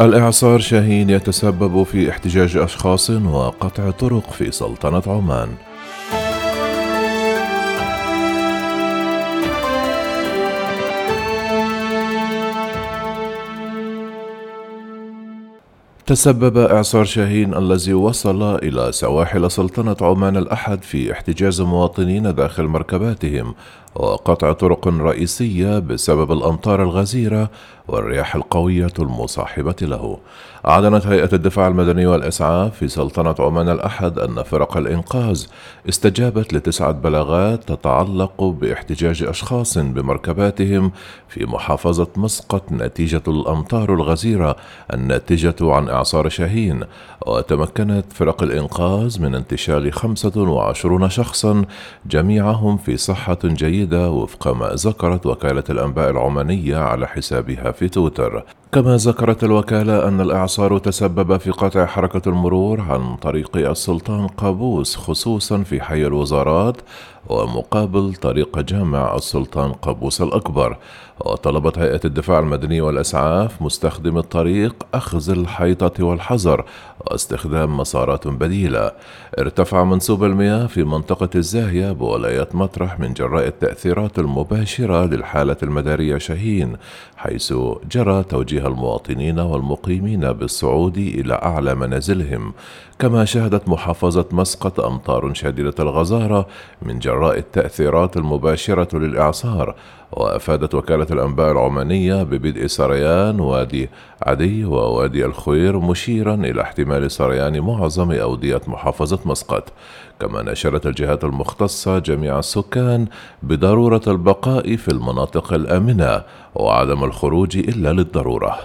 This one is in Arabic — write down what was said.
الإعصار شاهين يتسبب في احتجاج أشخاص وقطع طرق في سلطنة عمان. تسبب إعصار شاهين الذي وصل إلى سواحل سلطنة عمان الأحد في احتجاز مواطنين داخل مركباتهم وقطع طرق رئيسية بسبب الأمطار الغزيرة والرياح القوية المصاحبة له. أعلنت هيئة الدفاع المدني والإسعاف في سلطنة عمان الأحد أن فرق الإنقاذ استجابت لتسعة بلاغات تتعلق باحتجاج أشخاص بمركباتهم في محافظة مسقط نتيجة الأمطار الغزيرة الناتجة عن إعصار شاهين، وتمكنت فرق الإنقاذ من انتشال 25 شخصا جميعهم في صحة جيدة جديدة وفق ما ذكرت وكالة الأنباء العمانية على حسابها في تويتر. كما ذكرت الوكالة أن الإعصار تسبب في قطع حركة المرور عن طريق السلطان قابوس خصوصا في حي الوزارات ومقابل طريق جامع السلطان قابوس الأكبر. وطلبت هيئة الدفاع المدني والإسعاف مستخدم الطريق أخذ الحيطة والحذر واستخدام مسارات بديلة. ارتفع منسوب المياه في منطقة الزاهية بولاية مطرح من جراء التأثيرات المباشرة للحالة المدارية شاهين حيث جرى توجيه المواطنين والمقيمين بالصعود إلى أعلى منازلهم. كما شهدت محافظة مسقط أمطار شديدة الغزارة من جراء التأثيرات المباشرة للإعصار وأفادت وكالة الأنباء العمانية ببدء سريان وادي عدي ووادي الخوير مشيرا إلى احتمال سريان معظم أودية محافظة مسقط. كما نشرت الجهات المختصة جميع السكان بضرورة البقاء في المناطق الآمنة وعدم الخروج إلا للضرورة.